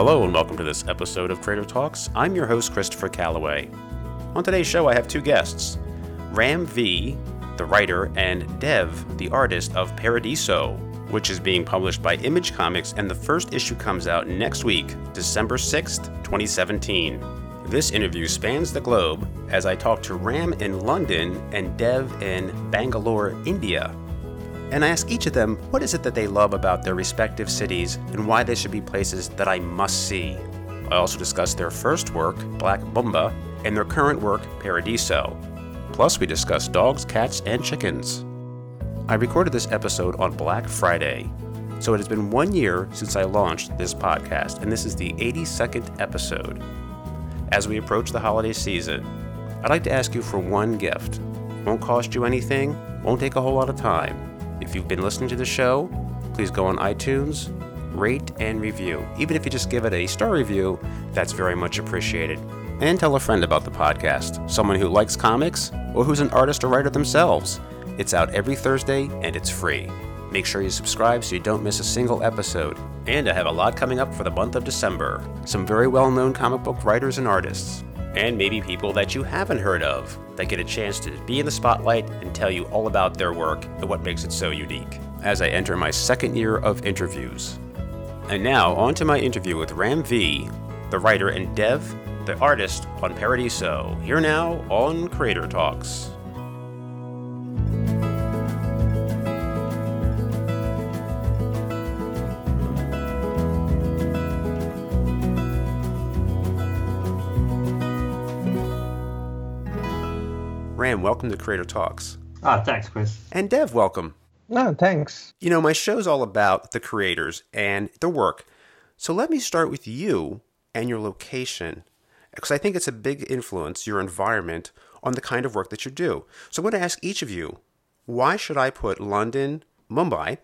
Hello, and welcome to this episode of Creator Talks. I'm your host, Christopher Calloway. On today's show, I have two guests Ram V, the writer, and Dev, the artist of Paradiso, which is being published by Image Comics, and the first issue comes out next week, December 6th, 2017. This interview spans the globe as I talk to Ram in London and Dev in Bangalore, India and I ask each of them what is it that they love about their respective cities and why they should be places that I must see. I also discuss their first work, Black Mamba, and their current work, Paradiso. Plus, we discuss dogs, cats, and chickens. I recorded this episode on Black Friday, so it has been one year since I launched this podcast, and this is the 82nd episode. As we approach the holiday season, I'd like to ask you for one gift. Won't cost you anything, won't take a whole lot of time if you've been listening to the show, please go on iTunes, rate, and review. Even if you just give it a star review, that's very much appreciated. And tell a friend about the podcast, someone who likes comics or who's an artist or writer themselves. It's out every Thursday and it's free. Make sure you subscribe so you don't miss a single episode. And I have a lot coming up for the month of December. Some very well known comic book writers and artists and maybe people that you haven't heard of that get a chance to be in the spotlight and tell you all about their work and what makes it so unique as I enter my second year of interviews. And now, on to my interview with Ram V, the writer, and Dev, the artist on Paradiso, here now on Creator Talks. Ram, welcome to Creator Talks. Ah, thanks, Chris. And Dev, welcome. No, thanks. You know, my show's all about the creators and their work. So let me start with you and your location, because I think it's a big influence, your environment, on the kind of work that you do. So I'm going to ask each of you, why should I put London, Mumbai,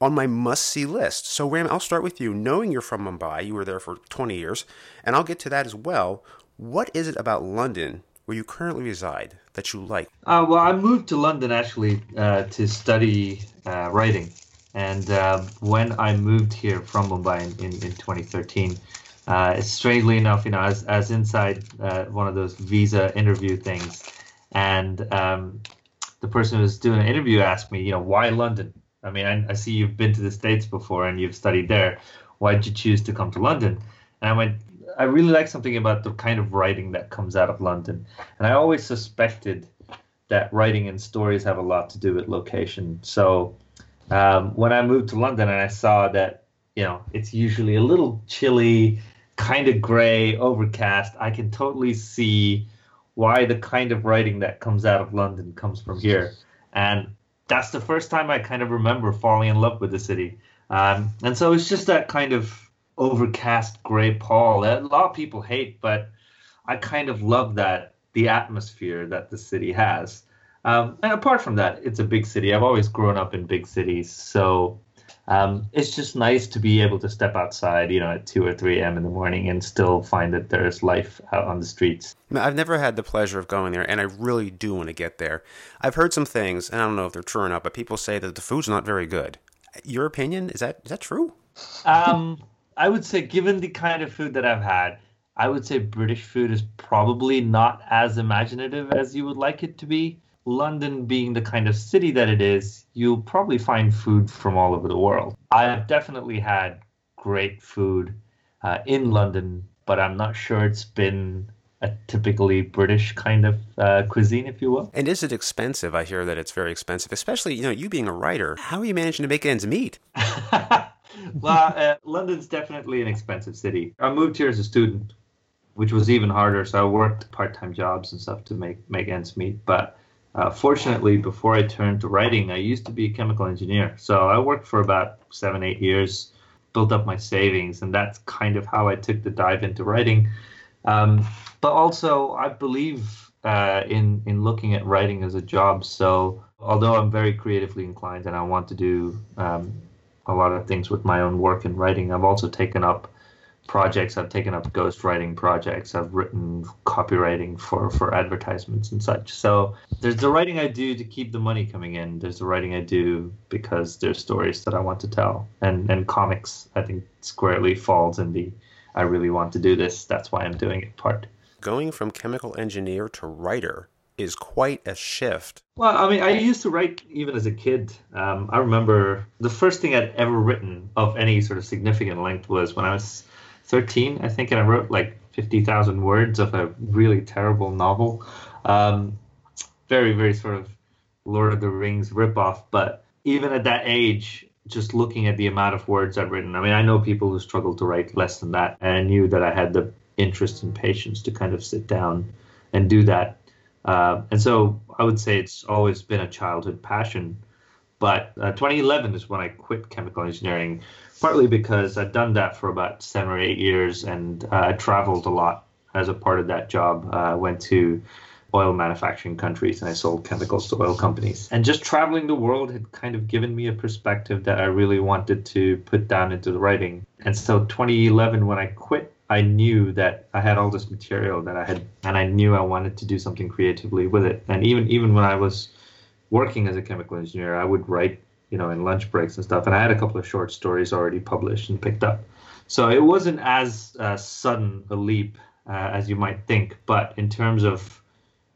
on my must see list? So, Ram, I'll start with you. Knowing you're from Mumbai, you were there for 20 years, and I'll get to that as well. What is it about London where you currently reside that you like? Uh, well, I moved to London actually uh, to study uh, writing. And uh, when I moved here from Mumbai in, in, in 2013, uh, strangely enough, you know, as, as inside uh, one of those visa interview things, and um, the person who was doing an interview asked me, you know, why London? I mean, I, I see you've been to the States before and you've studied there. Why did you choose to come to London? And I went, I really like something about the kind of writing that comes out of London, and I always suspected that writing and stories have a lot to do with location. So um, when I moved to London and I saw that you know it's usually a little chilly, kind of gray, overcast, I can totally see why the kind of writing that comes out of London comes from here, and that's the first time I kind of remember falling in love with the city. Um, and so it's just that kind of overcast gray pall that a lot of people hate, but I kind of love that the atmosphere that the city has. Um, and apart from that, it's a big city. I've always grown up in big cities, so um, it's just nice to be able to step outside, you know, at two or three a.m. in the morning and still find that there's life out on the streets. I've never had the pleasure of going there, and I really do want to get there. I've heard some things, and I don't know if they're true or not, but people say that the food's not very good. Your opinion is that is that true? Um, I would say, given the kind of food that I've had, I would say British food is probably not as imaginative as you would like it to be. London being the kind of city that it is, you'll probably find food from all over the world. I have definitely had great food uh, in London, but I'm not sure it's been a typically British kind of uh, cuisine, if you will. And is it expensive? I hear that it's very expensive, especially you know you being a writer. How are you managing to make ends meet? well, uh, London's definitely an expensive city. I moved here as a student, which was even harder. So I worked part-time jobs and stuff to make make ends meet. But uh, fortunately, before I turned to writing, I used to be a chemical engineer. So I worked for about seven, eight years, built up my savings, and that's kind of how I took the dive into writing. Um, but also, I believe uh, in in looking at writing as a job. So although I'm very creatively inclined and I want to do um, a lot of things with my own work and writing. I've also taken up projects. I've taken up ghostwriting projects. I've written copywriting for for advertisements and such. So there's the writing I do to keep the money coming in. There's the writing I do because there's stories that I want to tell. And and comics I think squarely falls in the I really want to do this. That's why I'm doing it. Part. Going from chemical engineer to writer is quite a shift. Well, I mean, I used to write even as a kid. Um, I remember the first thing I'd ever written of any sort of significant length was when I was 13, I think, and I wrote like 50,000 words of a really terrible novel. Um, very, very sort of Lord of the Rings ripoff. But even at that age, just looking at the amount of words I've written, I mean, I know people who struggle to write less than that, and I knew that I had the interest and patience to kind of sit down and do that. Uh, and so I would say it's always been a childhood passion. But uh, 2011 is when I quit chemical engineering, partly because I'd done that for about seven or eight years and uh, I traveled a lot as a part of that job. Uh, I went to oil manufacturing countries and I sold chemicals to oil companies. And just traveling the world had kind of given me a perspective that I really wanted to put down into the writing. And so 2011, when I quit, I knew that I had all this material that I had, and I knew I wanted to do something creatively with it. And even even when I was working as a chemical engineer, I would write, you know, in lunch breaks and stuff. And I had a couple of short stories already published and picked up. So it wasn't as uh, sudden a leap uh, as you might think. But in terms of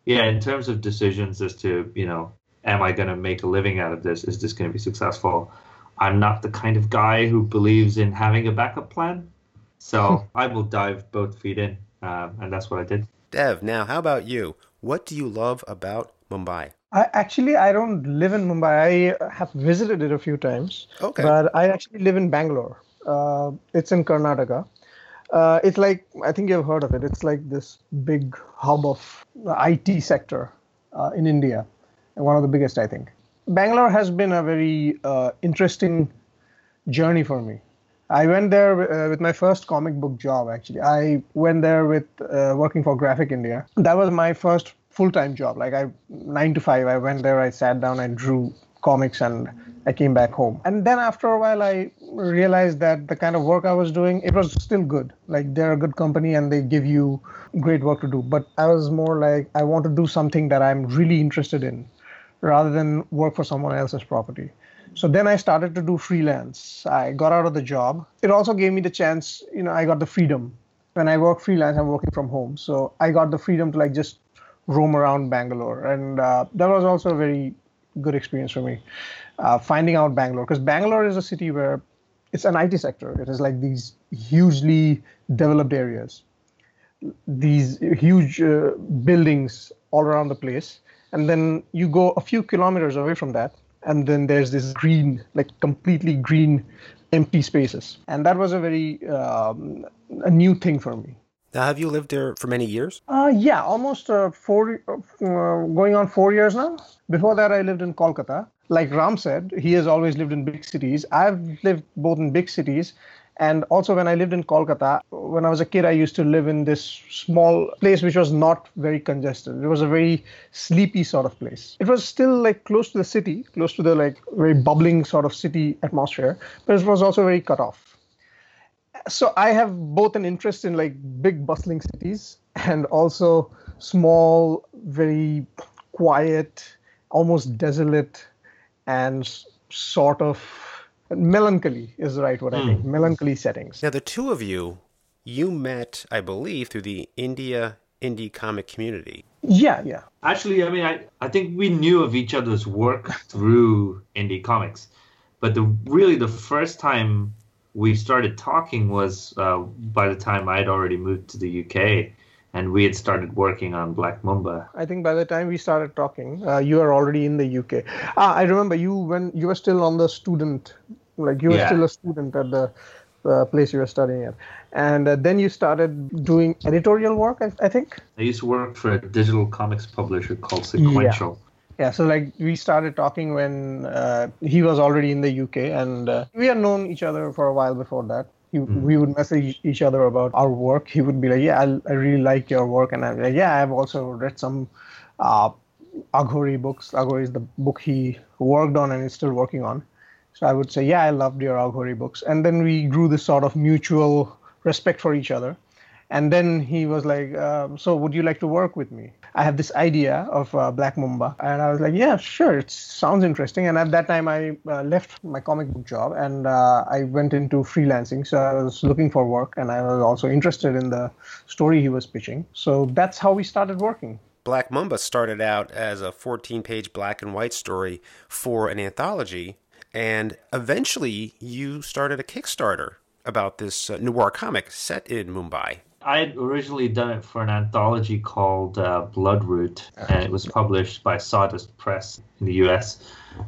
yeah, in terms of decisions as to, you know, am I going to make a living out of this? Is this going to be successful? I'm not the kind of guy who believes in having a backup plan. So I will dive both feet in, um, and that's what I did. Dev, now how about you? What do you love about Mumbai? I actually I don't live in Mumbai. I have visited it a few times. Okay. But I actually live in Bangalore. Uh, it's in Karnataka. Uh, it's like I think you've heard of it. It's like this big hub of the IT sector uh, in India, one of the biggest, I think. Bangalore has been a very uh, interesting journey for me. I went there uh, with my first comic book job. Actually, I went there with uh, working for Graphic India. That was my first full-time job. Like I nine to five. I went there. I sat down. I drew comics and I came back home. And then after a while, I realized that the kind of work I was doing, it was still good. Like they're a good company and they give you great work to do. But I was more like, I want to do something that I'm really interested in rather than work for someone else's property. So then I started to do freelance. I got out of the job. It also gave me the chance, you know, I got the freedom. When I work freelance, I'm working from home. So I got the freedom to like just roam around Bangalore. And uh, that was also a very good experience for me. Uh, finding out Bangalore, because Bangalore is a city where it's an IT sector. It is like these hugely developed areas, these huge uh, buildings all around the place. And then you go a few kilometers away from that, and then there's this green, like completely green, empty spaces. And that was a very um, a new thing for me. Now, have you lived there for many years? Uh, yeah, almost uh, four, uh, going on four years now. Before that, I lived in Kolkata. Like Ram said, he has always lived in big cities. I've lived both in big cities and also when I lived in Kolkata, when I was a kid, I used to live in this small place which was not very congested. It was a very sleepy sort of place. It was still like close to the city, close to the like very bubbling sort of city atmosphere, but it was also very cut off. So I have both an interest in like big bustling cities and also small, very quiet, almost desolate and sort of melancholy is the right word mm. I think. Hmm. Melancholy settings. Now the two of you, you met, I believe, through the India indie comic community. Yeah, yeah. Actually, I mean, I, I think we knew of each other's work through indie comics, but the really the first time we started talking was uh, by the time I'd already moved to the UK and we had started working on Black Mamba. I think by the time we started talking, uh, you were already in the UK. Ah, I remember you when you were still on the student, like you were yeah. still a student at the uh, place you were studying at, and uh, then you started doing editorial work. I, I, think. I used to work for a digital comics publisher called Sequential. Yeah. Yeah, so like we started talking when uh, he was already in the UK, and uh, we had known each other for a while before that. He, mm. We would message each other about our work. He would be like, "Yeah, I, I really like your work," and I'm like, "Yeah, I've also read some uh, Aghori books. Aghori is the book he worked on and is still working on." So I would say, "Yeah, I loved your Aghori books," and then we grew this sort of mutual respect for each other, And then he was like, um, "So would you like to work with me?" I have this idea of uh, Black Mamba, and I was like, "Yeah, sure. It sounds interesting." And at that time, I uh, left my comic book job and uh, I went into freelancing. So I was looking for work, and I was also interested in the story he was pitching. So that's how we started working. Black Mamba started out as a 14 page black and white story for an anthology, and eventually you started a Kickstarter about this uh, noir comic set in Mumbai. I had originally done it for an anthology called uh, Bloodroot, and it was published by Sawdust Press in the US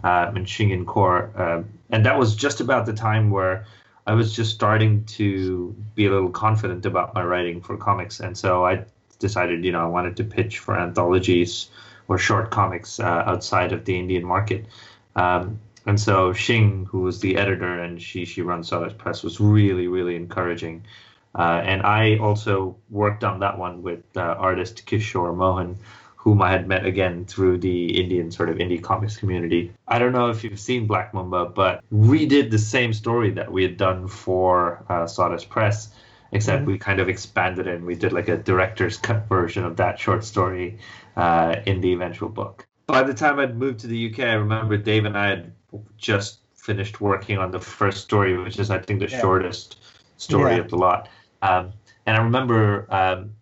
um, in Shing Yin Khor. Uh, and that was just about the time where I was just starting to be a little confident about my writing for comics. And so I decided, you know, I wanted to pitch for anthologies or short comics uh, outside of the Indian market. Um, and so Shing, who was the editor and she she runs Sawdust Press, was really really encouraging. Uh, and I also worked on that one with uh, artist Kishore Mohan, whom I had met again through the Indian sort of indie comics community. I don't know if you've seen Black Mamba, but we did the same story that we had done for uh, Sawdust Press except mm-hmm. we kind of expanded it and we did like a director's cut version of that short story uh, in the eventual book. By the time I'd moved to the UK, I remember Dave and I had just finished working on the first story, which is I think the yeah. shortest story yeah. of the lot. Um, and I remember um,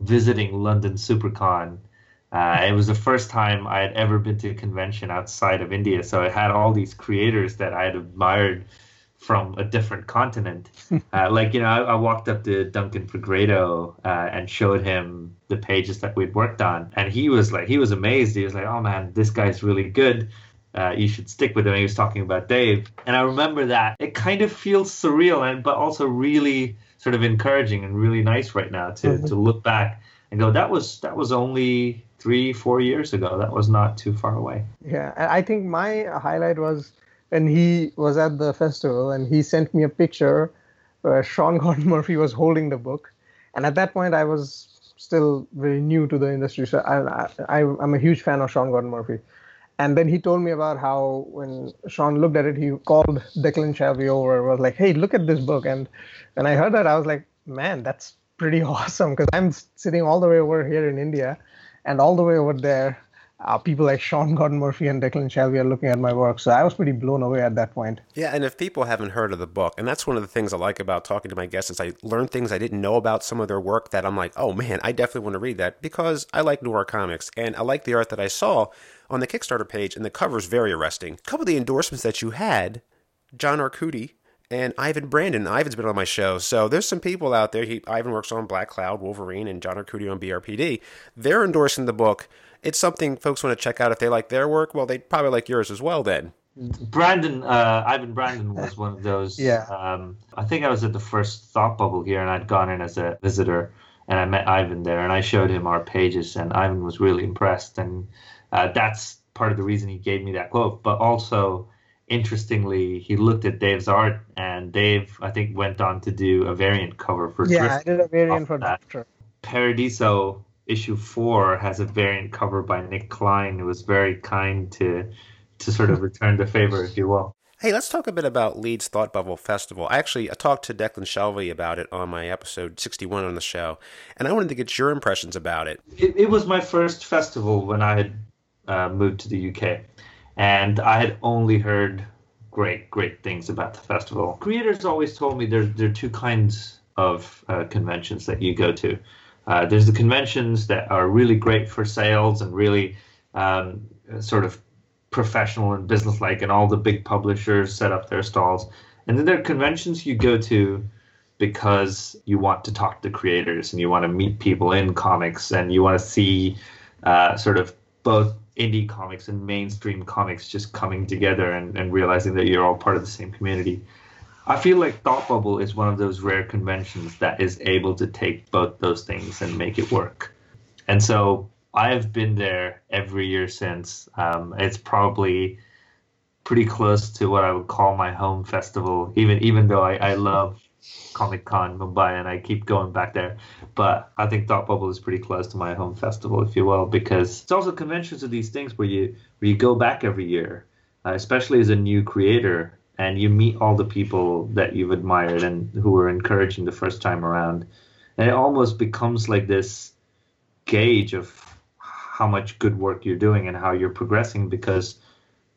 visiting London SuperCon. Uh, it was the first time I had ever been to a convention outside of India, so I had all these creators that I had admired from a different continent. uh, like, you know, I, I, walked up to Duncan Fegredo uh, and showed him the pages that we'd worked on. And he was like, he was amazed. He was like, oh man, this guy's really good. Uh, you should stick with him. He was talking about Dave. And I remember that. It kind of feels surreal, and but also really sort of encouraging and really nice right now to, mm-hmm. to look back and go, that was that was only three, four years ago. That was not too far away. Yeah, I think my highlight was and he was at the festival and he sent me a picture where Sean Gordon Murphy was holding the book. And at that point, I was still very new to the industry. So I, I, I'm a huge fan of Sean Gordon Murphy. And then he told me about how when Sean looked at it, he called Declan Shalvey over, and was like, "Hey, look at this book." And when I heard that, I was like, "Man, that's pretty awesome!" Because I'm sitting all the way over here in India, and all the way over there, uh, people like Sean Gordon Murphy and Declan Shalvey are looking at my work. So I was pretty blown away at that point. Yeah, and if people haven't heard of the book, and that's one of the things I like about talking to my guests is I learn things I didn't know about some of their work that I'm like, oh man, I definitely want to read that because I like noir comics and I like the art that I saw on the Kickstarter page, and the cover's very arresting. A couple of the endorsements that you had, John Arcudi and Ivan Brandon. Ivan's been on my show, so there's some people out there. He Ivan works on Black Cloud, Wolverine, and John Arcudi on BRPD. They're endorsing the book it's something folks want to check out if they like their work. Well, they probably like yours as well then. Brandon, uh, Ivan Brandon was one of those. yeah. Um, I think I was at the first Thought Bubble here, and I'd gone in as a visitor, and I met Ivan there, and I showed him our pages, and Ivan was really impressed, and uh, that's part of the reason he gave me that quote. But also, interestingly, he looked at Dave's art, and Dave, I think, went on to do a variant cover for. Yeah, Drift I did a variant for Doctor. Paradiso issue four has a variant cover by Nic Klein, who was very kind to to sort of return the favor, if you will. Hey, let's talk a bit about Leeds Thought Bubble Festival. I actually I talked to Declan Shalvey about it on my episode 61 on the show, and I wanted to get your impressions about it. It, it was my first festival when I had uh, moved to the UK, and I had only heard great, great things about the festival. Creators always told me there, there are two kinds of uh, conventions that you go to. Uh, there's the conventions that are really great for sales and really um, sort of professional and businesslike, and all the big publishers set up their stalls. And then there are conventions you go to because you want to talk to creators and you want to meet people in comics and you want to see uh, sort of both indie comics and mainstream comics just coming together and, and realizing that you're all part of the same community. I feel like Thought Bubble is one of those rare conventions that is able to take both those things and make it work. And so I have been there every year since. Um, it's probably pretty close to what I would call my home festival, even even though I, I love Comic Con Mumbai and I keep going back there. But I think Thought Bubble is pretty close to my home festival, if you will, because it's also conventions of these things where you where you go back every year, uh, especially as a new creator and you meet all the people that you've admired and who were encouraging the first time around and it almost becomes like this gauge of how much good work you're doing and how you're progressing because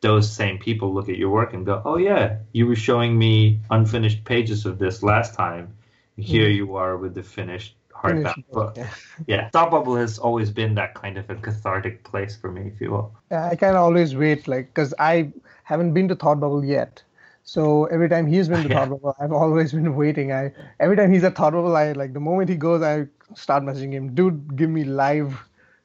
those same people look at your work and go, "Oh yeah, you were showing me unfinished pages of this last time. Here mm. you are with the finished hardback book." Yeah. yeah, Thought Bubble has always been that kind of a cathartic place for me, if you will. I kind of always wait, like, because I haven't been to Thought Bubble yet. So every time he's been to yeah. Thought Bubble, I've always been waiting. I every time he's at Thought Bubble, I like the moment he goes, I start messaging him, dude, give me live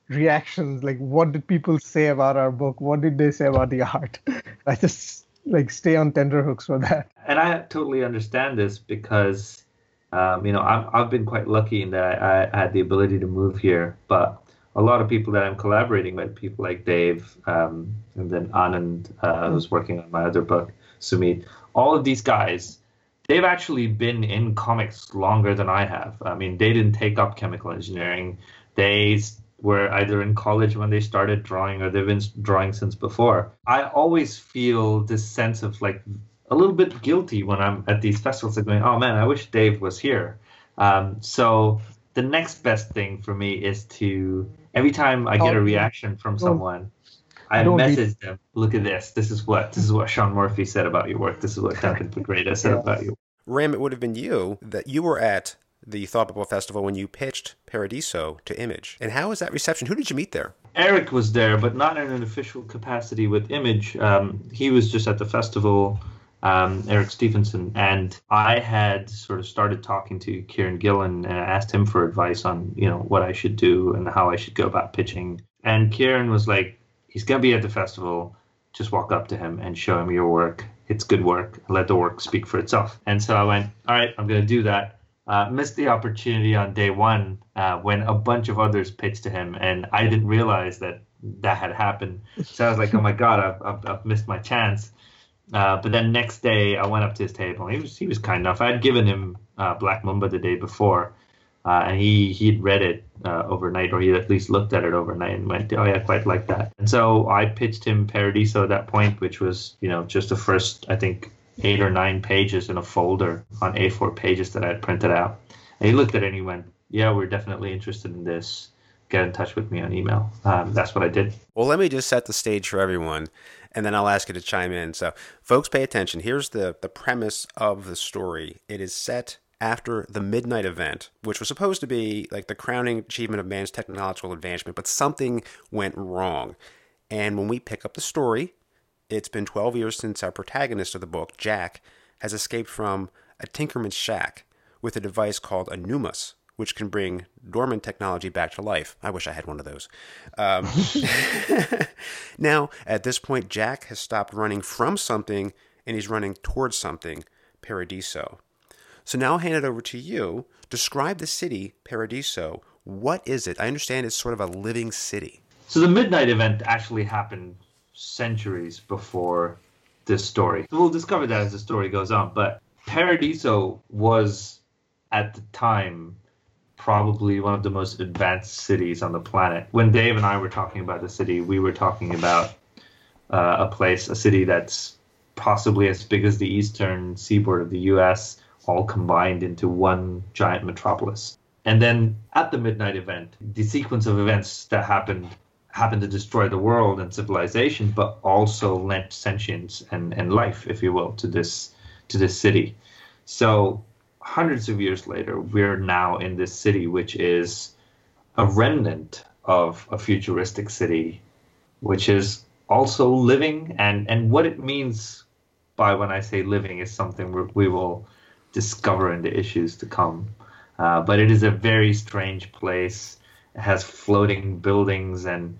reactions. Like, what did people say about our book? What did they say about the art? I just like stay on tenterhooks for that. And I totally understand this because, um, you know, i have been quite lucky in that I, I, had the ability to move here, but a lot of people that I'm collaborating with, people like Dave, um, and then Anand, uh, who's working on my other book, Sumit, all of these guys, they've actually been in comics longer than I have. I mean, they didn't take up chemical engineering. They were either in college when they started drawing or they've been drawing since before. I always feel this sense of like a little bit guilty when I'm at these festivals, and going, oh man, I wish Dave was here. Um, so the next best thing for me is to every time I get a reaction from someone, I message them, look at this. This is what this is what Sean Murphy said about your work. This is what Duncan Fegredo said yeah. about you. Ram, it would have been you that you were at the Thought Bubble Festival when you pitched Paradiso to Image. And how was that reception? Who did you meet there? Eric was there, but not in an official capacity with Image. Um, he was just at the festival, um, Eric Stephenson, and I had sort of started talking to Kieron Gillen and I asked him for advice on, you know, what I should do and how I should go about pitching. And Kieron was like, he's gonna be at the festival. Just walk up to him and show him your work. It's good work. Let the work speak for itself. And so I went, all right, I'm gonna do that uh, missed the opportunity on day one uh, when a bunch of others pitched to him, and I didn't realize that that had happened. So I was like, "Oh my god, I've, I've, I've missed my chance." Uh, but then next day, I went up to his table. He was he was kind enough. I had given him uh, Black Mamba the day before, uh, and he he'd read it uh, overnight, or he at least looked at it overnight and went, "Oh yeah, quite like that." And so I pitched him Paradiso at that point, which was you know just the first I think eight or nine pages in a folder on A4 pages that I had printed out. And he looked at it and he went, Yeah, we're definitely interested in this. Get in touch with me on email. Um, that's what I did. Well, let me just set the stage for everyone, and then I'll ask you to chime in. So, folks, pay attention. Here's the, the premise of the story it is set after the midnight event, which was supposed to be like the crowning achievement of man's technological advancement, but something went wrong. And when we pick up the story, it's been 12 years since our protagonist of the book, Jack, has escaped from a tinkerman's shack with a device called a Numus, which can bring dormant technology back to life. I wish I had one of those. Um, now, at this point, Jack has stopped running from something and he's running towards something, Paradiso. So now I'll hand it over to you. Describe the city, Paradiso. What is it? I understand it's sort of a living city. So the midnight event actually happened centuries before this story. We'll discover that as the story goes on. But Paradiso was, at the time, probably one of the most advanced cities on the planet. When Dave and I were talking about the city, we were talking about uh, a place, a city that's possibly as big as the eastern seaboard of the US, all combined into one giant metropolis. And then at the midnight event, the sequence of events that happened happened to destroy the world and civilization, but also lent sentience and, and life, if you will, to this to this city. So hundreds of years later, we're now in this city, which is a remnant of a futuristic city, which is also living. And, and what it means by when I say living is something we will discover in the issues to come. Uh, but it is a very strange place It has floating buildings and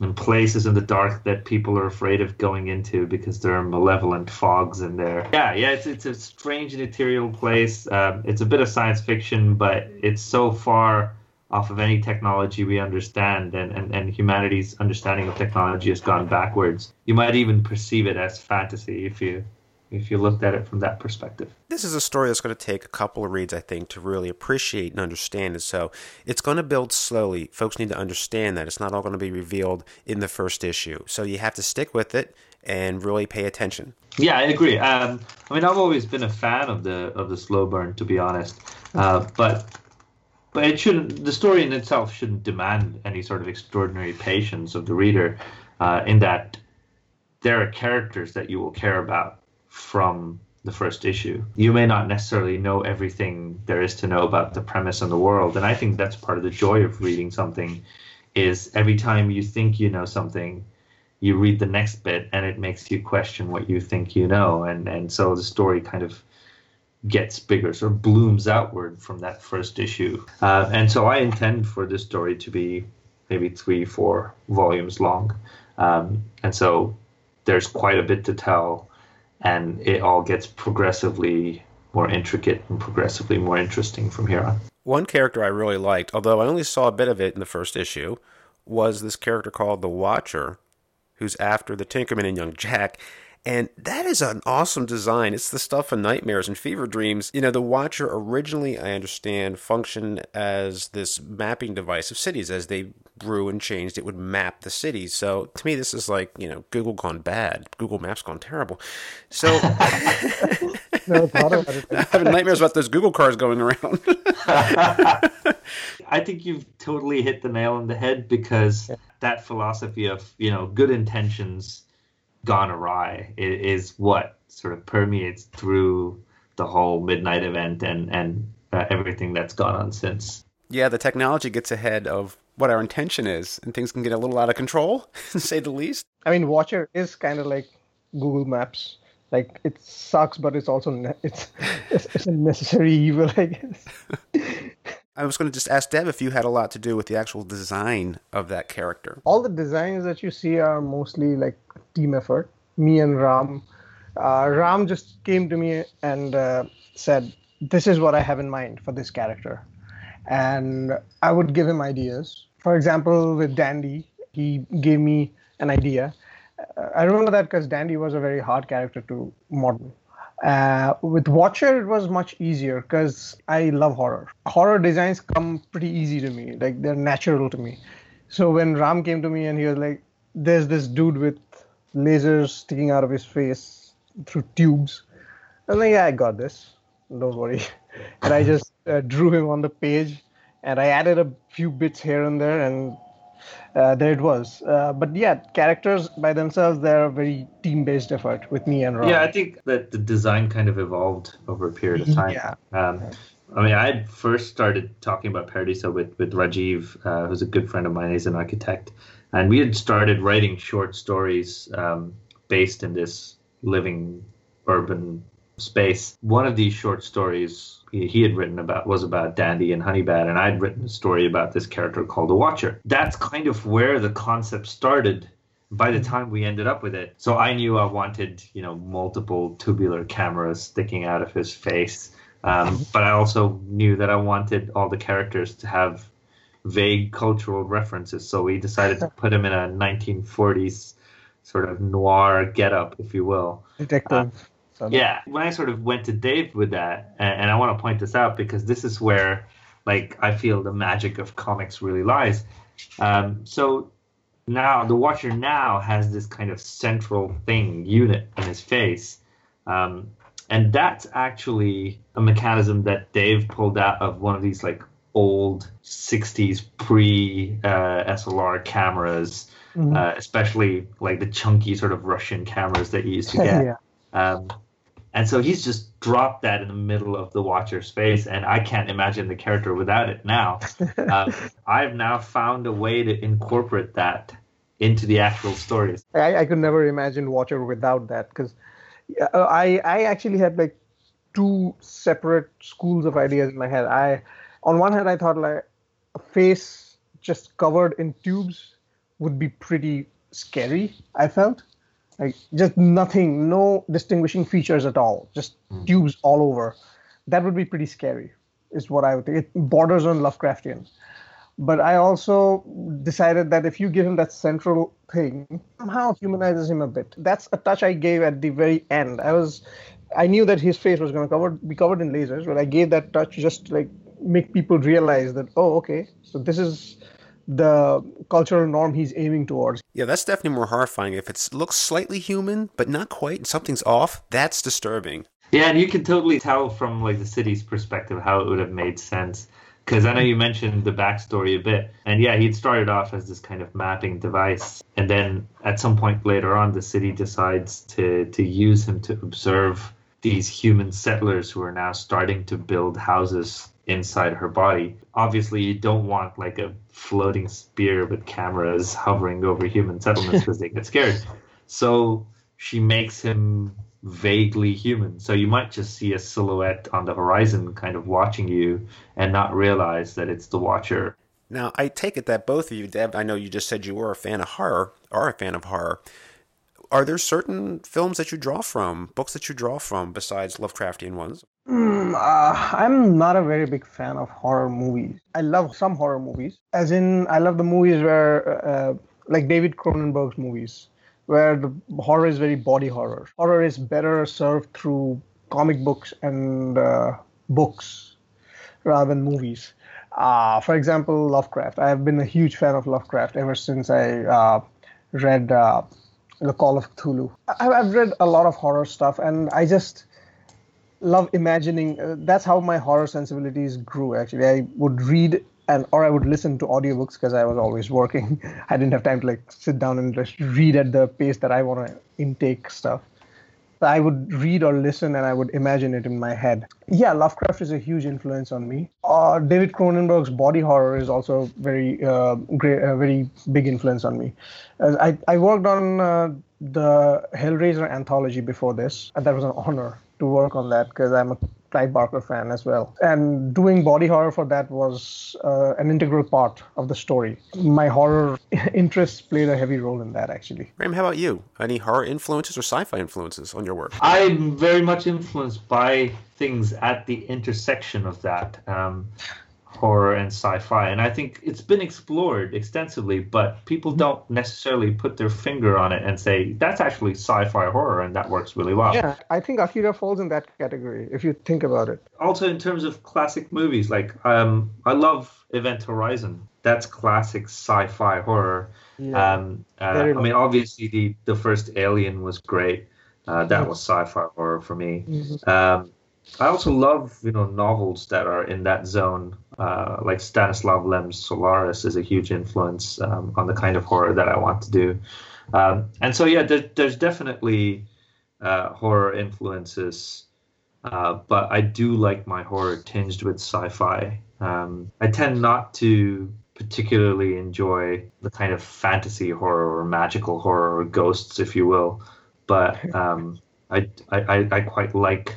and places in the dark that people are afraid of going into because there are malevolent fogs in there. Yeah, yeah, it's it's a strange and ethereal place. Um, it's a bit of science fiction, but it's so far off of any technology we understand, and, and, and humanity's understanding of technology has gone backwards. You might even perceive it as fantasy if you if you looked at it from that perspective. This is a story that's going to take a couple of reads, I think, to really appreciate and understand it. So it's going to build slowly. Folks need to understand that it's not all going to be revealed in the first issue. So you have to stick with it and really pay attention. Yeah, I agree. Um, I mean, I've always been a fan of the of the slow burn, to be honest. Uh, but but it shouldn't. The story in itself shouldn't demand any sort of extraordinary patience of the reader, uh, in that there are characters that you will care about from the first issue. You may not necessarily know everything there is to know about the premise and the world, and I think that's part of the joy of reading something. Is every time you think you know something, you read the next bit and it makes you question what you think you know, and and so the story kind of gets bigger, sort of blooms outward from that first issue. Uh, and so I intend for this story to be maybe three, four volumes long, um, and so there's quite a bit to tell and it all gets progressively more intricate and progressively more interesting from here on. One character I really liked, although I only saw a bit of it in the first issue, was this character called the Watcher, who's after the Tinkerman and young Jack. And that is an awesome design. It's the stuff of nightmares and fever dreams. You know, the Watcher originally, I understand, functioned as this mapping device of cities. As they grew and changed, it would map the cities. So to me, this is like, you know, Google gone bad, Google Maps gone terrible. So no, I'm having nightmares about those Google cars going around. I think you've totally hit the nail on the head because that philosophy of, you know, good intentions gone awry is what sort of permeates through the whole midnight event and and uh, everything that's gone on since. Yeah, the technology gets ahead of what our intention is, and things can get a little out of control, to say the least. I mean, Watcher is kind of like Google Maps. Like it sucks, but it's also ne- it's, it's a necessary evil, I guess. I was going to just ask Dev if you had a lot to do with the actual design of that character. All the designs that you see are mostly like team effort. Me and Ram. Uh, Ram just came to me and uh, said, "This is what I have in mind for this character," and I would give him ideas. For example, with Dandy, he gave me an idea. Uh, I remember that because Dandy was a very hard character to model. Uh, with Watcher, it was much easier because I love horror. Horror designs come pretty easy to me, like they're natural to me. So when Ram came to me and he was like, "There's this dude with lasers sticking out of his face through tubes," I'm like, "Yeah, I got this. Don't worry." and I just uh, drew him on the page, and I added a few bits here and there, and uh, there it was. Uh, but yeah, characters by themselves, they're a very team based effort with me and Rob. Yeah, I think that the design kind of evolved over a period of time. Yeah. Um, I mean, I first started talking about Paradiso with, with Rajiv, uh, who's a good friend of mine. He's an architect. And we had started writing short stories um, based in this living urban space. One of these short stories he had written about was about Dandy and Honeybad, and I'd written a story about this character called the Watcher. That's kind of where the concept started by the time we ended up with it. So I knew I wanted, you know, multiple tubular cameras sticking out of his face. Um, but I also knew that I wanted all the characters to have vague cultural references. So we decided to put him in a 1940s sort of noir getup, if you will. Detective. Uh, so yeah, when I sort of went to Dave with that, and, and I want to point this out because this is where, like, I feel the magic of comics really lies. Um, so now the Watcher now has this kind of central thing unit in his face, um, and that's actually a mechanism that Dave pulled out of one of these like old 60s pre uh, SLR cameras, mm-hmm. uh, especially like the chunky sort of Russian cameras that you used to get. yeah. Um, and so he's just dropped that in the middle of the Watcher's face, and I can't imagine the character without it now. um, I've now found a way to incorporate that into the actual stories. I, I could never imagine Watcher without that because uh, I I actually had like two separate schools of ideas in my head. I on one hand I thought like a face just covered in tubes would be pretty scary. I felt like just nothing, no distinguishing features at all, just mm. tubes all over. That would be pretty scary, is what I would think. It borders on Lovecraftian. But I also decided that if you give him that central thing, somehow humanizes him a bit. That's a touch I gave at the very end. I was, I knew that his face was going to cover, be covered in lasers, but I gave that touch just to like make people realize that oh, okay, so this is the cultural norm he's aiming towards. Yeah, that's definitely more horrifying. If it looks slightly human, but not quite, something's off, that's disturbing. Yeah, and you can totally tell from like the city's perspective how it would have made sense. because I know you mentioned the backstory a bit, and yeah, he'd started off as this kind of mapping device, and then at some point later on, the city decides to to use him to observe these human settlers who are now starting to build houses inside her body. Obviously, you don't want like a floating spear with cameras hovering over human settlements because they get scared. So she makes him vaguely human. So you might just see a silhouette on the horizon kind of watching you and not realize that it's the watcher. Now, I take it that both of you, Deb, I know you just said you were a fan of horror, are a fan of horror. Are there certain films that you draw from, books that you draw from, besides Lovecraftian ones? Mm, uh, I'm not a very big fan of horror movies. I love some horror movies, as in, I love the movies where, uh, like David Cronenberg's movies where the horror is very body horror. Horror is better served through comic books and uh, books rather than movies. Uh, for example, Lovecraft. I have been a huge fan of Lovecraft ever since I uh, read uh, The Call of Cthulhu. I, have read a lot of horror stuff, and I just love imagining. Uh, that's how my horror sensibilities grew. Actually, I would read and or I would listen to audiobooks because I was always working. I didn't have time to like sit down and just read at the pace that I want to intake stuff. I would read or listen and I would imagine it in my head. Yeah, Lovecraft is a huge influence on me. Uh, David Cronenberg's body horror is also very uh, great, uh, very big influence on me. I I worked on uh, the Hellraiser anthology before this, and that was an honor to work on that because I'm a Clive Barker fan as well. And doing body horror for that was uh, an integral part of the story. My horror interests played a heavy role in that, actually. Ram, how about you? Any horror influences or sci fi influences on your work? I'm very much influenced by things at the intersection of that. Um, horror and sci-fi and i think it's been explored extensively but people mm-hmm. don't necessarily put their finger on it and say that's actually sci-fi horror and that works really well. Yeah i think akira falls in that category if you think about it. Also in terms of classic movies like um, i love event horizon. That's classic sci-fi horror. Yeah. um, uh, i mean obviously the the first alien was great. Uh, that was sci-fi horror for me. Mm-hmm. um, I also love you know novels that are in that zone, uh, like Stanislav Lem's Solaris is a huge influence um, on the kind of horror that I want to do, um, and so yeah, there, there's definitely uh, horror influences, uh, but I do like my horror tinged with sci-fi. Um, I tend not to particularly enjoy the kind of fantasy horror or magical horror or ghosts, if you will, but um, I, I I quite like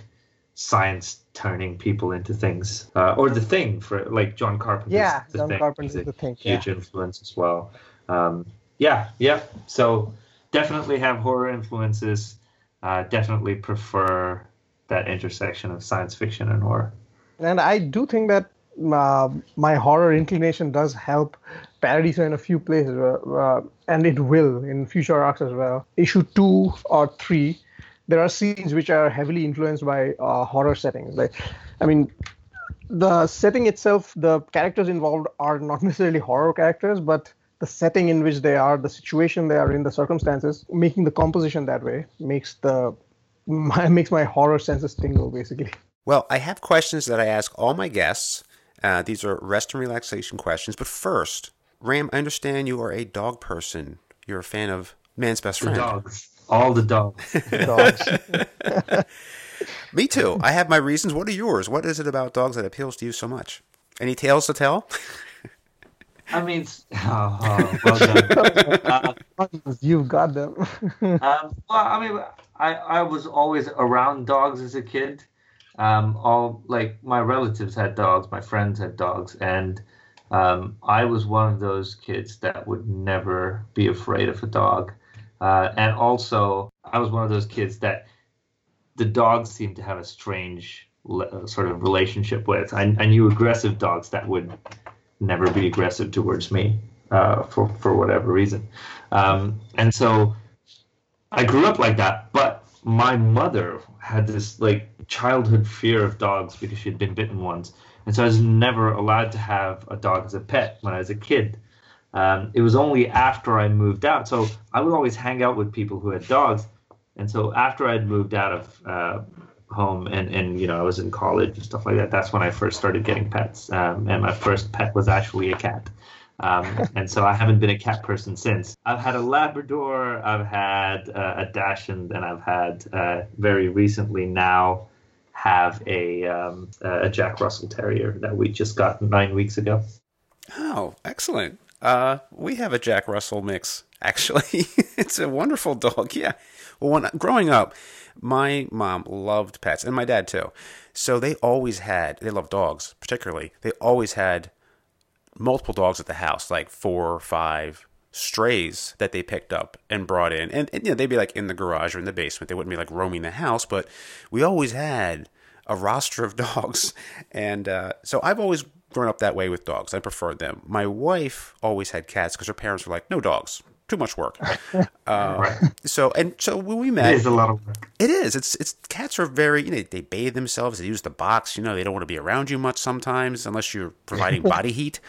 science turning people into things, uh, or the thing for like John Carpenter. Yeah, John thing. Carpenter's the thing. Huge yeah. influence as well. Um, yeah, yeah. So definitely have horror influences. Uh, definitely prefer that intersection of science fiction and horror. And I do think that uh, my horror inclination does help Paradiso in a few places, uh, uh, and it will in future arcs as well. Issue two or three there are scenes which are heavily influenced by uh, horror settings. Like, I mean, the setting itself, the characters involved are not necessarily horror characters, but the setting in which they are, the situation they are in, the circumstances, making the composition that way makes the my, makes my horror senses tingle, basically. Well, I have questions that I ask all my guests. Uh, these are rest and relaxation questions. But first, Ram, I understand you are a dog person. You're a fan of Man's Best Friend. Dogs. All the dogs. dogs. Me too. I have my reasons. What are yours? What is it about dogs that appeals to you so much? Any tales to tell? I mean, oh, oh, well done. Uh, You've got them. um, well, I mean, I, I was always around dogs as a kid. Um, all like my relatives had dogs, my friends had dogs, and um, I was one of those kids that would never be afraid of a dog. Uh, and also, I was one of those kids that the dogs seemed to have a strange le- sort of relationship with. I, I, knew aggressive dogs that would never be aggressive towards me uh, for for whatever reason. Um, and so I grew up like that. But my mother had this like childhood fear of dogs because she had been bitten once, and so I was never allowed to have a dog as a pet when I was a kid. Um, it was only after I moved out. So I would always hang out with people who had dogs. And so after I'd moved out of uh, home and and you know I was in college and stuff like that. That's when I first started getting pets, um, and my first pet was actually a cat. Um, and so I haven't been a cat person since. I've had a Labrador, I've had uh, a Dachshund, and I've had uh, very recently now have a um, a Jack Russell Terrier that we just got nine weeks ago. Oh, excellent. Uh, we have a Jack Russell mix. Actually, it's a wonderful dog. Yeah. Well, when growing up, my mom loved pets, and my dad too. So they always had. They love dogs, particularly. They always had multiple dogs at the house, like four or five strays that they picked up and brought in. And, and you know, they'd be like in the garage or in the basement. They wouldn't be like roaming the house, but we always had a roster of dogs. And uh, so I've always grown up that way with dogs. I preferred them. My wife always had cats because her parents were like, no dogs. Too much work. Uh, right. So and so when we met, it is a lot of work. It is. It's it's cats are very you know they bathe themselves. They use the box. You know they don't want to be around you much sometimes unless you're providing body heat.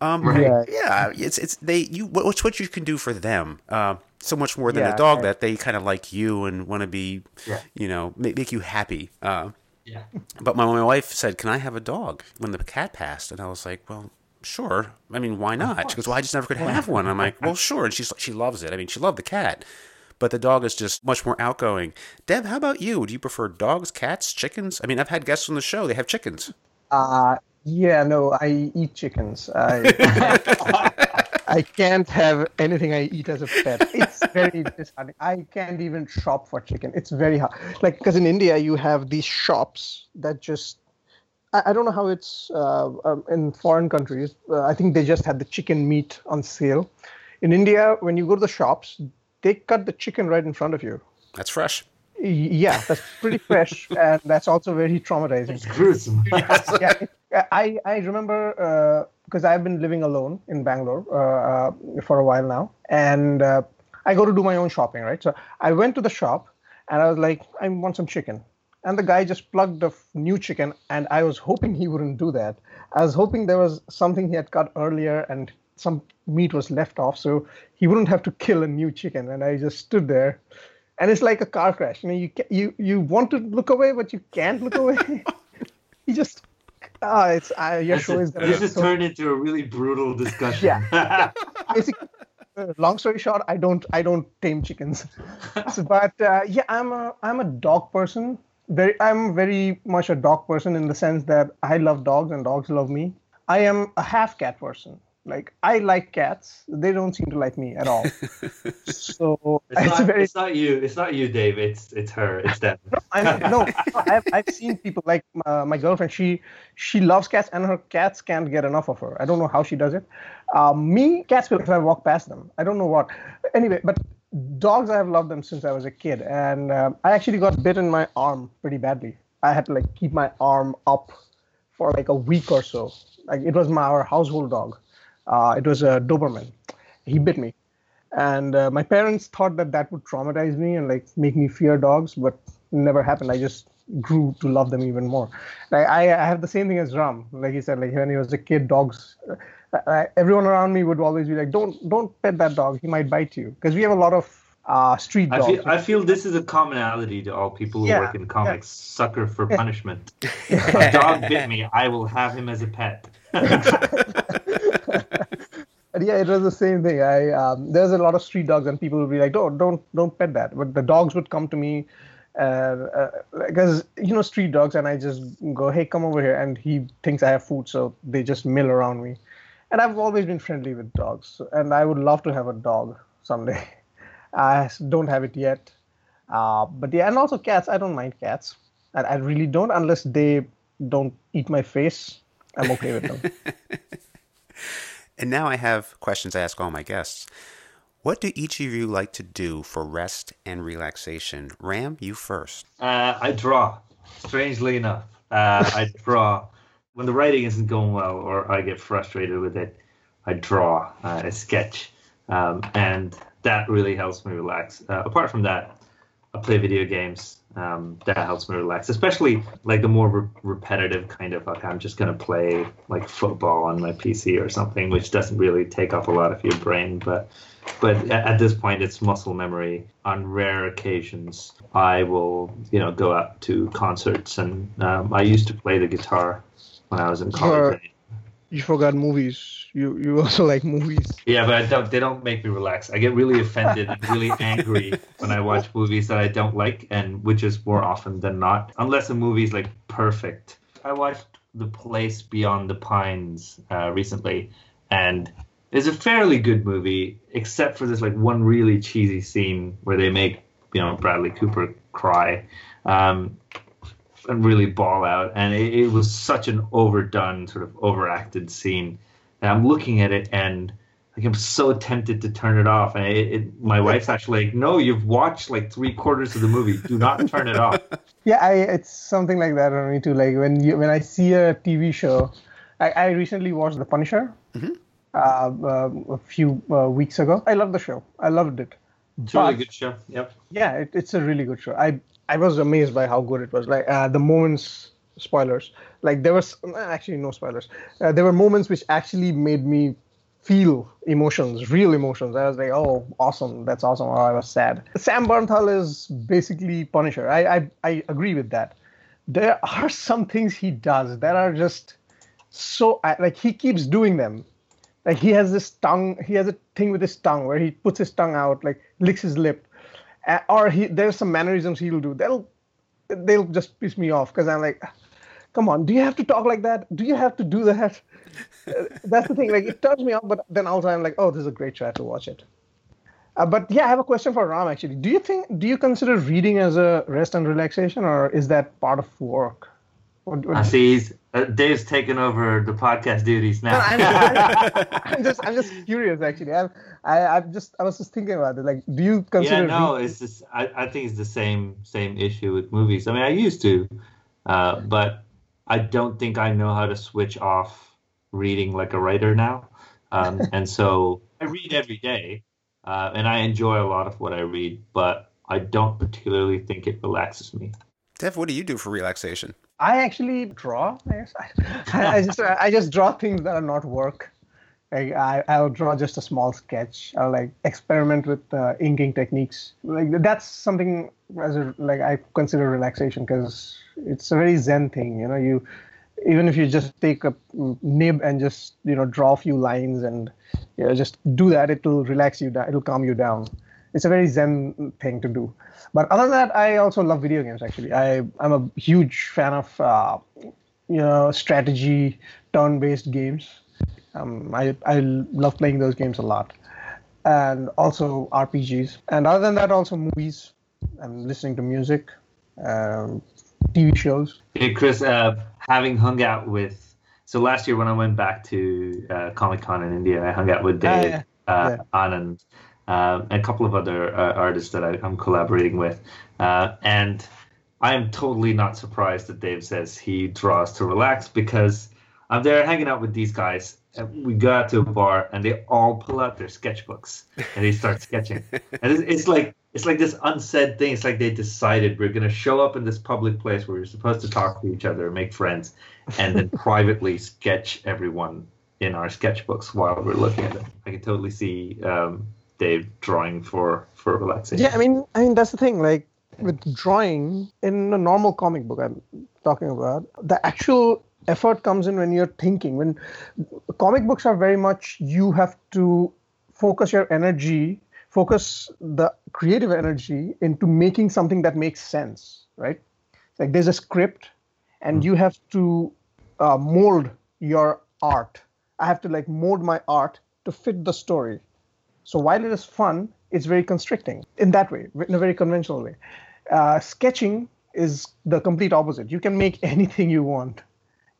Um, right. Yeah, it's it's they you what's what you can do for them. Uh, so much more than yeah, a dog right. that they kind of like you and want to be, yeah. you know, make, make you happy. Uh, yeah. But my my wife said, "Can I have a dog?" When the cat passed, and I was like, "Well, sure. I mean, why not?" She goes, "Well, I just never could have one." I'm like, "Well, sure." And she's she loves it. I mean, she loved the cat, but the dog is just much more outgoing. Deb, how about you? Do you prefer dogs, cats, chickens? I mean, I've had guests on the show; they have chickens. Uh yeah, no, I eat chickens. I, I can't have anything I eat as a pet. It's very disheartening. I can't even shop for chicken. It's very hard. Like, because in India, you have these shops that just, I, I don't know how it's uh, um, in foreign countries. Uh, I think they just had the chicken meat on sale. In India, when you go to the shops, they cut the chicken right in front of you. That's fresh. Yeah, that's pretty fresh, and that's also very traumatizing. It's gruesome. yeah, I I remember because uh, I've been living alone in Bangalore uh, uh, for a while now, and uh, I go to do my own shopping, right? So I went to the shop, and I was like, I want some chicken, and the guy just plugged a new chicken, and I was hoping he wouldn't do that. I was hoping there was something he had cut earlier, and some meat was left off, so he wouldn't have to kill a new chicken. And I just stood there and it's like a car crash. You know, you you you want to look away, but you can't look away. you just ah, it's uh, your show is. This has so... turned into a really brutal discussion. yeah. Basically, uh, long story short, I don't I don't tame chickens, so, but uh, yeah, I'm a I'm a dog person. Very, I'm very much a dog person in the sense that I love dogs and dogs love me. I am a half cat person. Like I like cats, they don't seem to like me at all. so it's, it's not, very. It's not you. It's not you, Dave. It's it's her. It's them. no, I no, I've I've seen people like uh, my girlfriend. She she loves cats, and her cats can't get enough of her. I don't know how she does it. Um, me, cats will if I walk past them. I don't know what. Anyway, but dogs, I have loved them since I was a kid, and uh, I actually got bit in my arm pretty badly. I had to like keep my arm up for like a week or so. Like it was my our household dog uh, it was a Doberman. He bit me, and uh, my parents thought that that would traumatize me and like make me fear dogs, but never happened. I just grew to love them even more. Like, I, I have the same thing as Ram. Like he said, like when he was a kid, dogs. Uh, everyone around me would always be like, "Don't, don't pet that dog. He might bite you." Because we have a lot of uh, street dogs. I feel, I feel this is a commonality to all people who yeah, work in comics. Yeah. Sucker for punishment. a dog bit me. I will have him as a pet. yeah, it was the same thing. I um, there's a lot of street dogs, and people would be like, "Don't, don't, don't pet that." But the dogs would come to me, because uh, uh, you know street dogs, and I just go, "Hey, come over here," and he thinks I have food, so they just mill around me. And I've always been friendly with dogs, and I would love to have a dog someday. I don't have it yet, uh, but yeah, and also cats. I don't mind cats. I, I really don't, unless they don't eat my face. I'm okay with them. And now I have questions I ask all my guests. What do each of you like to do for rest and relaxation? Ram, you first. Uh, I draw. Strangely enough, uh, I draw. When the writing isn't going well or I get frustrated with it, I draw. Uh, I sketch, um, and that really helps me relax. Uh, apart from that, I play video games. Um, that helps me relax, especially like the more re- repetitive kind of okay, I'm just gonna play like football on my PC or something, which doesn't really take up a lot of your brain. But but at this point, it's muscle memory. On rare occasions, I will you know go out to concerts, and um, I used to play the guitar when I was in college. You forgot movies. You you also like movies. Yeah, but I don't, they don't make me relax. I get really offended and really angry when I watch movies that I don't like, and which is more often than not, unless a movie is like perfect. I watched The Place Beyond the Pines uh, recently, and it's a fairly good movie, except for this like one really cheesy scene where they make you know Bradley Cooper cry. Um, and really ball out, and it, it was such an overdone, sort of overacted scene and I'm looking at it and like I'm so tempted to turn it off. And it, it, my wife's actually like, "No, you've watched like three quarters of the movie. Do not turn it off." Yeah, I, it's something like that on me too. Like when you when I see a TV show, I, I recently watched The Punisher mm-hmm. uh, uh, a few uh, weeks ago. I love the show. I loved it. It's a really good show. Yep. Yeah, it, it's a really good show. I I was amazed by how good it was. Like uh, the moments spoilers. Like there was actually no spoilers. Uh, there were moments which actually made me feel emotions, real emotions. I was like, oh, awesome, that's awesome. Or I was sad. Sam Bernthal is basically Punisher. I, I I agree with that. There are some things he does that are just so like he keeps doing them. Like he has this tongue, he has a thing with his tongue where he puts his tongue out, like licks his lip, or he there's some mannerisms he'll do. They'll they'll just piss me off because I'm like, come on, do you have to talk like that? Do you have to do that? That's the thing. Like it turns me off, but then also I'm like, oh, this is a great show. to watch it. Uh, but yeah, I have a question for Ram actually. Do you think do you consider reading as a rest and relaxation, or is that part of work? What, what I see. He's, uh, Dave's taken over the podcast duties now. I'm, I'm, I'm, just, I'm just curious actually. I'm, I, I'm just, I was just thinking about it. Like, do you consider? Yeah, no, reading? it's just, I, I think it's the same, same issue with movies. I mean, I used to, uh, but I don't think I know how to switch off reading like a writer now. Um, and so I read every day, uh, and I enjoy a lot of what I read, but I don't particularly think it relaxes me. Dev, what do you do for relaxation? I actually draw. I, guess. I, I just I just draw things that are not work. Like I, I'll draw just a small sketch. I'll like experiment with uh, inking techniques. Like that's something as a, like I consider relaxation because it's a very zen thing. You know, you even if you just take a nib and just you know draw a few lines and you know, just do that, it'll relax you down. It'll calm you down. It's a very zen thing to do. But other than that, I also love video games. Actually, I I'm a huge fan of uh, you know strategy turn-based games um, I, I love playing those games a lot. And also RPGs. And other than that, also movies and listening to music, um, TV shows. Hey, Chris, uh, having hung out with, so last year when I went back to uh, Comic Con in India, I hung out with Dave, uh, yeah. Anand, and a couple of other uh, artists that I, am collaborating with. Uh, and I am totally not surprised that Dave says he draws to relax because I'm there hanging out with these guys and we go out to a bar and they all pull out their sketchbooks and they start sketching. And it's, it's, like it's like this unsaid thing. It's like they decided we're going to show up in this public place where we're supposed to talk to each other and make friends and then privately sketch everyone in our sketchbooks while we're looking at them. I can totally see um, dave drawing for for relaxation yeah i mean i mean that's the thing like with drawing in a normal comic book i'm talking about the actual effort comes in when you're thinking. When comic books are very much you have to focus your energy focus the creative energy into making something that makes sense right? Like there's a script and mm. you have to uh, mold your art. I have to like mold my art to fit the story so while it is fun it's very constricting in that way in a very conventional way uh, sketching is the complete opposite you can make anything you want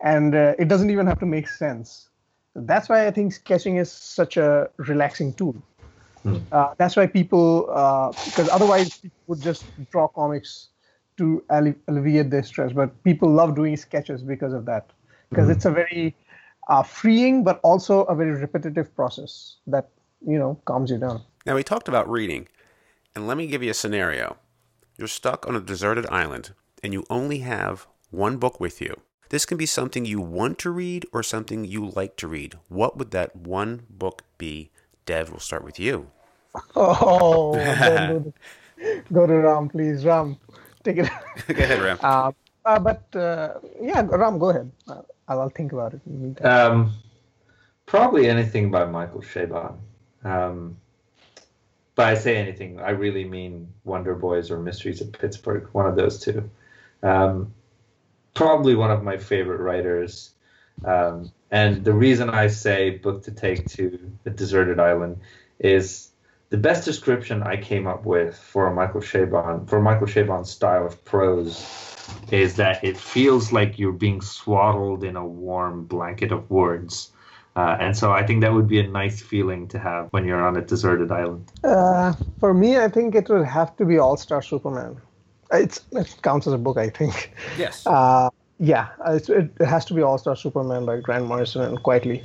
and uh, it doesn't even have to make sense. That's why I think sketching is such a relaxing tool. Hmm. Uh, that's why people, uh, because otherwise people would just draw comics to alle- alleviate their stress. But people love doing sketches because of that, because hmm. it's a very uh, freeing but also a very repetitive process that you know calms you down. Now we talked about reading, and let me give you a scenario. You're stuck on a deserted island and you only have one book with you. This can be something you want to read or something you like to read. What would that one book be? Dev, we'll start with you. Oh, go, go to Ram, please. Ram, take it. go ahead, Ram. Uh, uh, but uh, yeah, Ram, go ahead. Uh, I'll, I'll think about it. Um, probably anything by Michael Chabon. Um, but I say anything, I really mean Wonder Boys or Mysteries of Pittsburgh, one of those two. Um, probably one of my favorite writers. Um, and the reason I say book to take to a deserted island is the best description I came up with for Michael Chabon for Michael Chabon's style of prose is that it feels like you're being swaddled in a warm blanket of words. Uh, and so I think that would be a nice feeling to have when you're on a deserted island. Uh, for me, I think it would have to be All Star Superman. It's, it counts as a book, I think. Yes. Uh, yeah, it, it has to be All Star Superman by Grant Morrison and Quitely.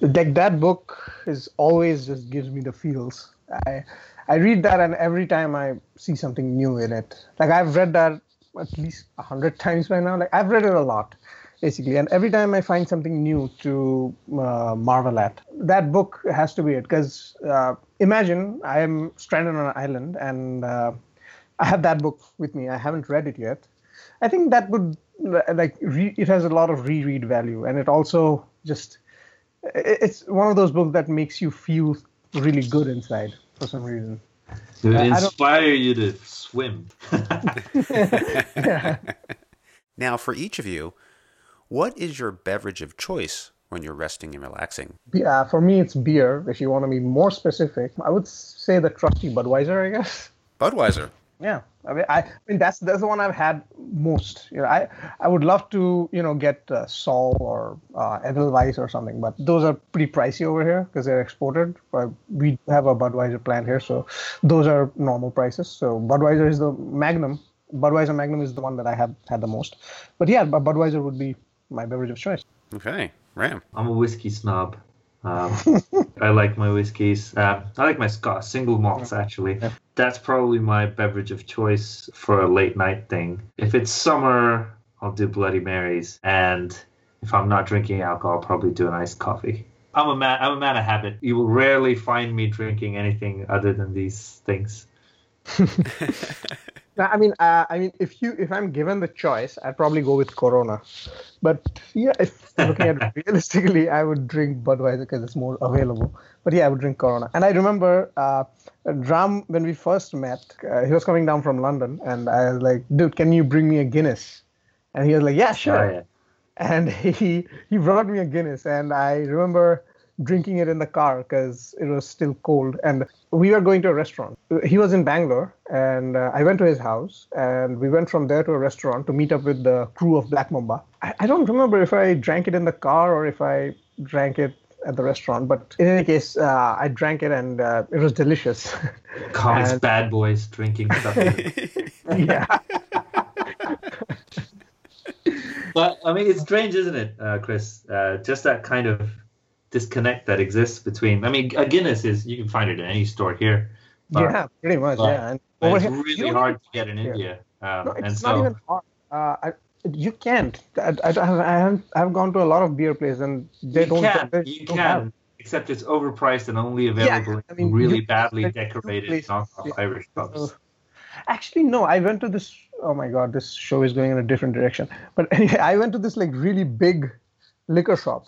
Like that book is always just gives me the feels. I I read that and every time I see something new in it. Like I've read that at least a hundred times by now. Like I've read it a lot, basically, and every time I find something new to uh, marvel at, that book has to be it. Because uh, imagine I am stranded on an island and uh, I have that book with me. I haven't read it yet. I think that would like re- it has a lot of reread value, and it also just it's one of those books that makes you feel really good inside for some reason. It would inspire you to swim. Now, for each of you, what is your beverage of choice when you're resting and relaxing? Yeah, for me, it's beer. If you want to be more specific, I would say the trusty Budweiser, I guess. Budweiser. Yeah, I mean, I, I mean that's that's the one I've had most. You know, I I would love to you know get uh, Sol or uh, Edelweiss or something, but those are pretty pricey over here because they're exported. But we have a Budweiser plant here, so those are normal prices. So Budweiser is the Magnum. Budweiser Magnum is the one that I have had the most. But yeah, Budweiser would be my beverage of choice. Okay, Ram. I'm a whiskey snob. Um, I like my whiskeys. Uh, I like my Scotch single malts actually. That's probably my beverage of choice for a late night thing. If it's summer, I'll do Bloody Marys, and if I'm not drinking alcohol, I'll probably do an iced coffee. I'm a man. I'm a man of habit. You will rarely find me drinking anything other than these things. I mean, uh, I mean, if you if I'm given the choice, I'd probably go with Corona. But yeah, if looking at it realistically, I would drink Budweiser because it's more available. But yeah, I would drink Corona. And I remember uh, Ram when we first met, uh, he was coming down from London, and I was like, "Dude, can you bring me a Guinness?" And he was like, "Yeah, sure." Oh, yeah. And he he brought me a Guinness, and I remember drinking it in the car because it was still cold. And we were going to a restaurant. He was in bangalore and uh, i went to his house and we went from there to a restaurant to meet up with the crew of black mamba. I, I don't remember if i drank it in the car or if i drank it at the restaurant but in any case uh, i drank it and uh, it was delicious. Comics And- bad boys drinking stuff. yeah. But I mean, it's strange, isn't it, uh, Chris? Uh, just that kind of disconnect that exists between. I mean, a Guinness is you can find it in any store here. But, yeah pretty much but- yeah and it's here- really hard to get in here. India. Um, No, it's so, not even hard. Uh, I, you can't. I, I, I haven't. I've gone to a lot of beer places and they you don't. can, they you don't can, have- except it's overpriced and only available I mean, in really badly decorated knockoff yeah. Irish pubs. So- Actually, no. I went to this. Oh my god, this show is going in a different direction. But anyway, I went to this like really big liquor shop,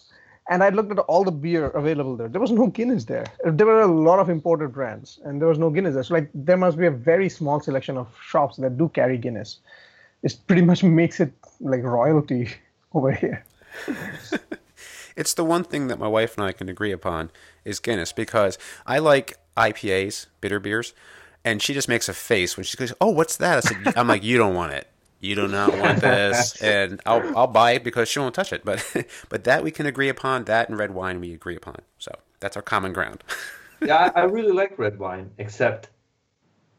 and I looked at all the beer available there. There was no Guinness there. There were a lot of imported brands, and there was no Guinness there. So like, there must be a very small selection of shops that do carry Guinness. It pretty much makes it like royalty over here. It's the one thing that my wife and I can agree upon is Guinness because I like IPAs, bitter beers, and she just makes a face when she goes, "Oh, what's that?" I said, "I'm like, you don't want it. You do not want this, and I'll I'll buy it because she won't touch it." But but that we can agree upon. That and red wine we agree upon. So that's our common ground. yeah, I, I really like red wine, except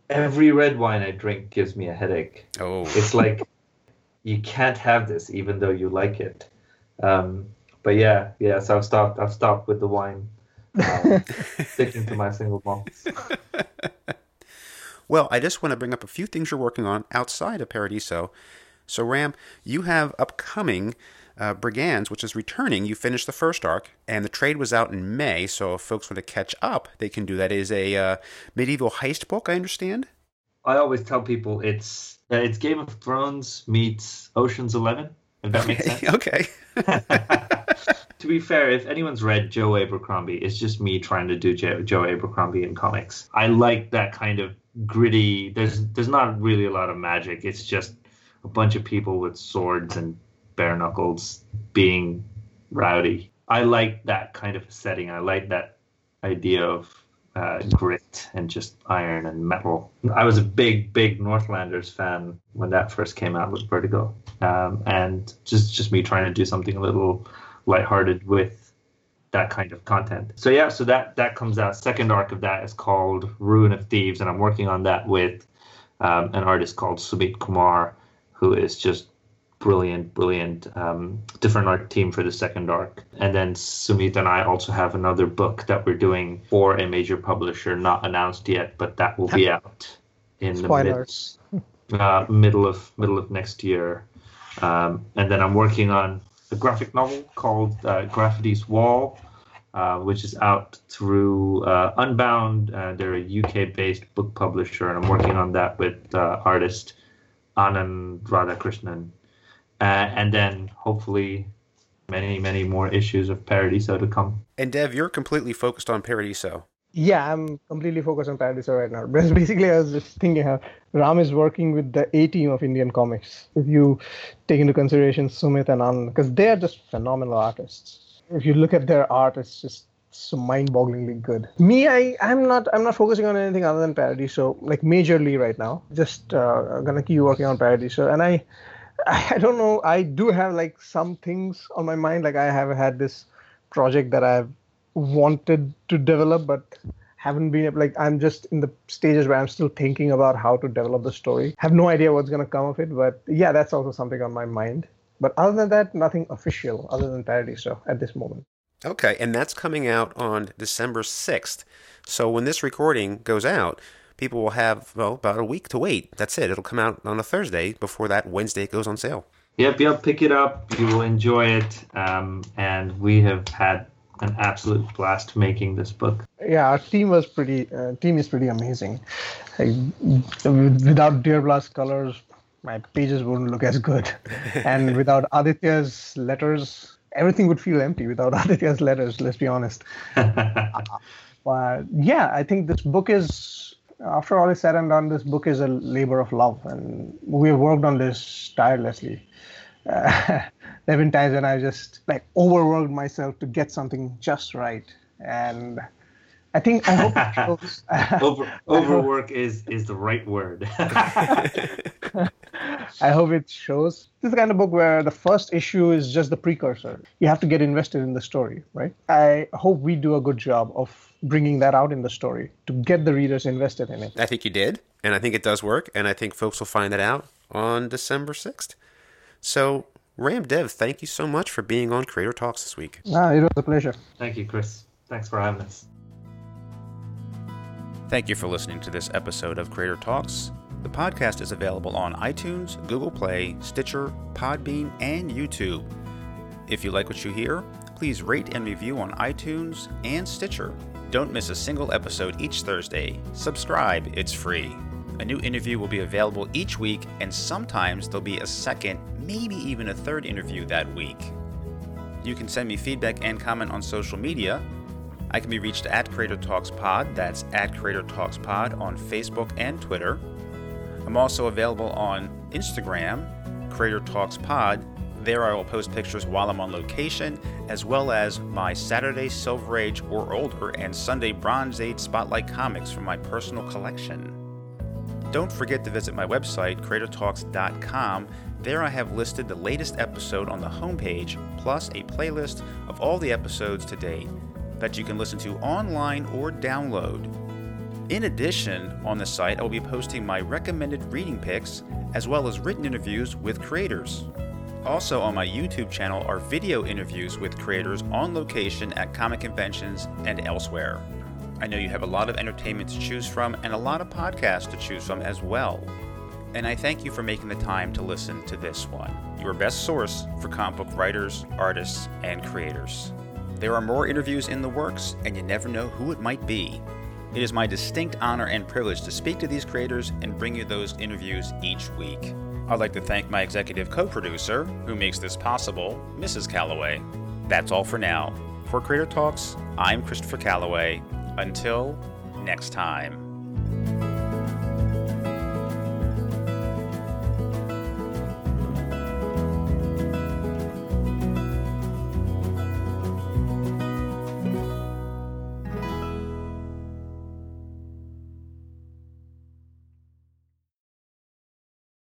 every red wine I drink gives me a headache. Oh, It's like you can't have this even though you like it. Um, but yeah, yeah. So I've stopped. I've stopped with the wine, um, sticking to my single malts. Well, I just want to bring up a few things you're working on outside of Paradiso. So, Ram, you have upcoming uh, Brigands, which is returning. You finished the first arc, and the trade was out in May. So, if folks want to catch up, they can do that. It is a uh, medieval heist book, I understand. I always tell people it's uh, it's Game of Thrones meets Ocean's Eleven. If that makes sense. okay. to be fair, if anyone's read Joe Abercrombie, it's just me trying to do Joe, Joe Abercrombie in comics. I like that kind of gritty. There's there's not really a lot of magic. It's just a bunch of people with swords and bare knuckles being rowdy. I like that kind of setting. I like that idea of uh, grit and just iron and metal. I was a big, big Northlanders fan when that first came out with Vertigo, um, and just just me trying to do something a little lighthearted with that kind of content. So yeah, so that that comes out. Second arc of that is called Ruin of Thieves, and I'm working on that with um, an artist called Sumit Kumar, who is just brilliant, brilliant. Um, different art team for the second arc. And then Sumit and I also have another book that we're doing for a major publisher, not announced yet, but that will be out in Spoilers. the mid, uh, middle of middle of next year. Um, and then I'm working on a graphic novel called uh, Wall. Uh, which is out through uh, Unbound. They're a UK-based book publisher, and I'm working on that with uh, artist Anand Radhakrishnan uh, and then hopefully many many more issues of Paradiso to come. And Dev, you're completely focused on Paradiso. Yeah, I'm completely focused on Paradiso right now. But basically, I was just thinking how Ram is working with the A team of Indian comics. If you take into consideration Sumit and Anand, because they are just phenomenal artists. If you look at their art, it's just so mind-bogglingly good. Me, I, I'm not, I'm not focusing on anything other than Paradiso, like majorly right now. Just uh, gonna keep working on Paradiso, and I, I don't know. I do have like some things on my mind. Like I have had this project that I've wanted to develop, but haven't been able. like I'm just in the stages where I'm still thinking about how to develop the story. Have no idea what's gonna come of it, but yeah, that's also something on my mind. But other than that, nothing official other than Paradiso at this moment. Okay, and that's coming out on December 6th. So when this recording goes out, people will have well about a week to wait. That's it. It'll come out on a Thursday before that Wednesday it goes on sale. Yep, yep. Pick it up. You will enjoy it. Um, and we have had an absolute blast making this book. Yeah, our team was pretty. Uh, team is pretty amazing. Like, without Dearbhla's colors, my pages wouldn't look as good, and without Aditya's letters, everything would feel empty. Without Aditya's letters, let's be honest. uh, but yeah, I think this book is after all is said and done, this book is a labor of love, and we have worked on this tirelessly. Uh, there have been times when I just like overworked myself to get something just right, and I think I hope it shows. Over, overwork is is the right word. I hope it shows. This is the kind of book where the first issue is just the precursor. You have to get invested in the story, right? I hope we do a good job of bringing that out in the story to get the readers invested in it. I think you did, and I think it does work, and I think folks will find that out on December 6th. So, Ram Dev, thank you so much for being on Creator Talks this week. Ah, it was a pleasure. Thank you, Chris. Thanks for having us. Thank you for listening to this episode of Creator Talks. The podcast is available on iTunes, Google Play, Stitcher, Podbean, and YouTube. If you like what you hear, please rate and review on iTunes and Stitcher. Don't miss a single episode each Thursday. Subscribe, it's free. A new interview will be available each week, and sometimes there'll be a second, maybe even a third interview that week. You can send me feedback and comment on social media. I can be reached at Creator Talks Pod, that's at Creator Talks Pod on Facebook and Twitter. I'm also available on Instagram, Creator Talks Pod. There I will post pictures while I'm on location, as well as my Saturday Silver Age or older and Sunday Bronze Age Spotlight comics from my personal collection. Don't forget to visit my website, creatortalks.com. There I have listed the latest episode on the homepage, plus a playlist of all the episodes to date that you can listen to online or download. In addition, on the site, I will be posting my recommended reading picks as well as written interviews with creators. Also, on my YouTube channel are video interviews with creators on location at comic conventions and elsewhere. I know you have a lot of entertainment to choose from and a lot of podcasts to choose from as well. And I thank you for making the time to listen to this one, your best source for comic book writers, artists, and creators. There are more interviews in the works, and you never know who it might be. It is my distinct honor and privilege to speak to these creators and bring you those interviews each week. I'd like to thank my executive co producer, who makes this possible, Mrs. Calloway. That's all for now. For Creator Talks, I'm Christopher Calloway. Until next time.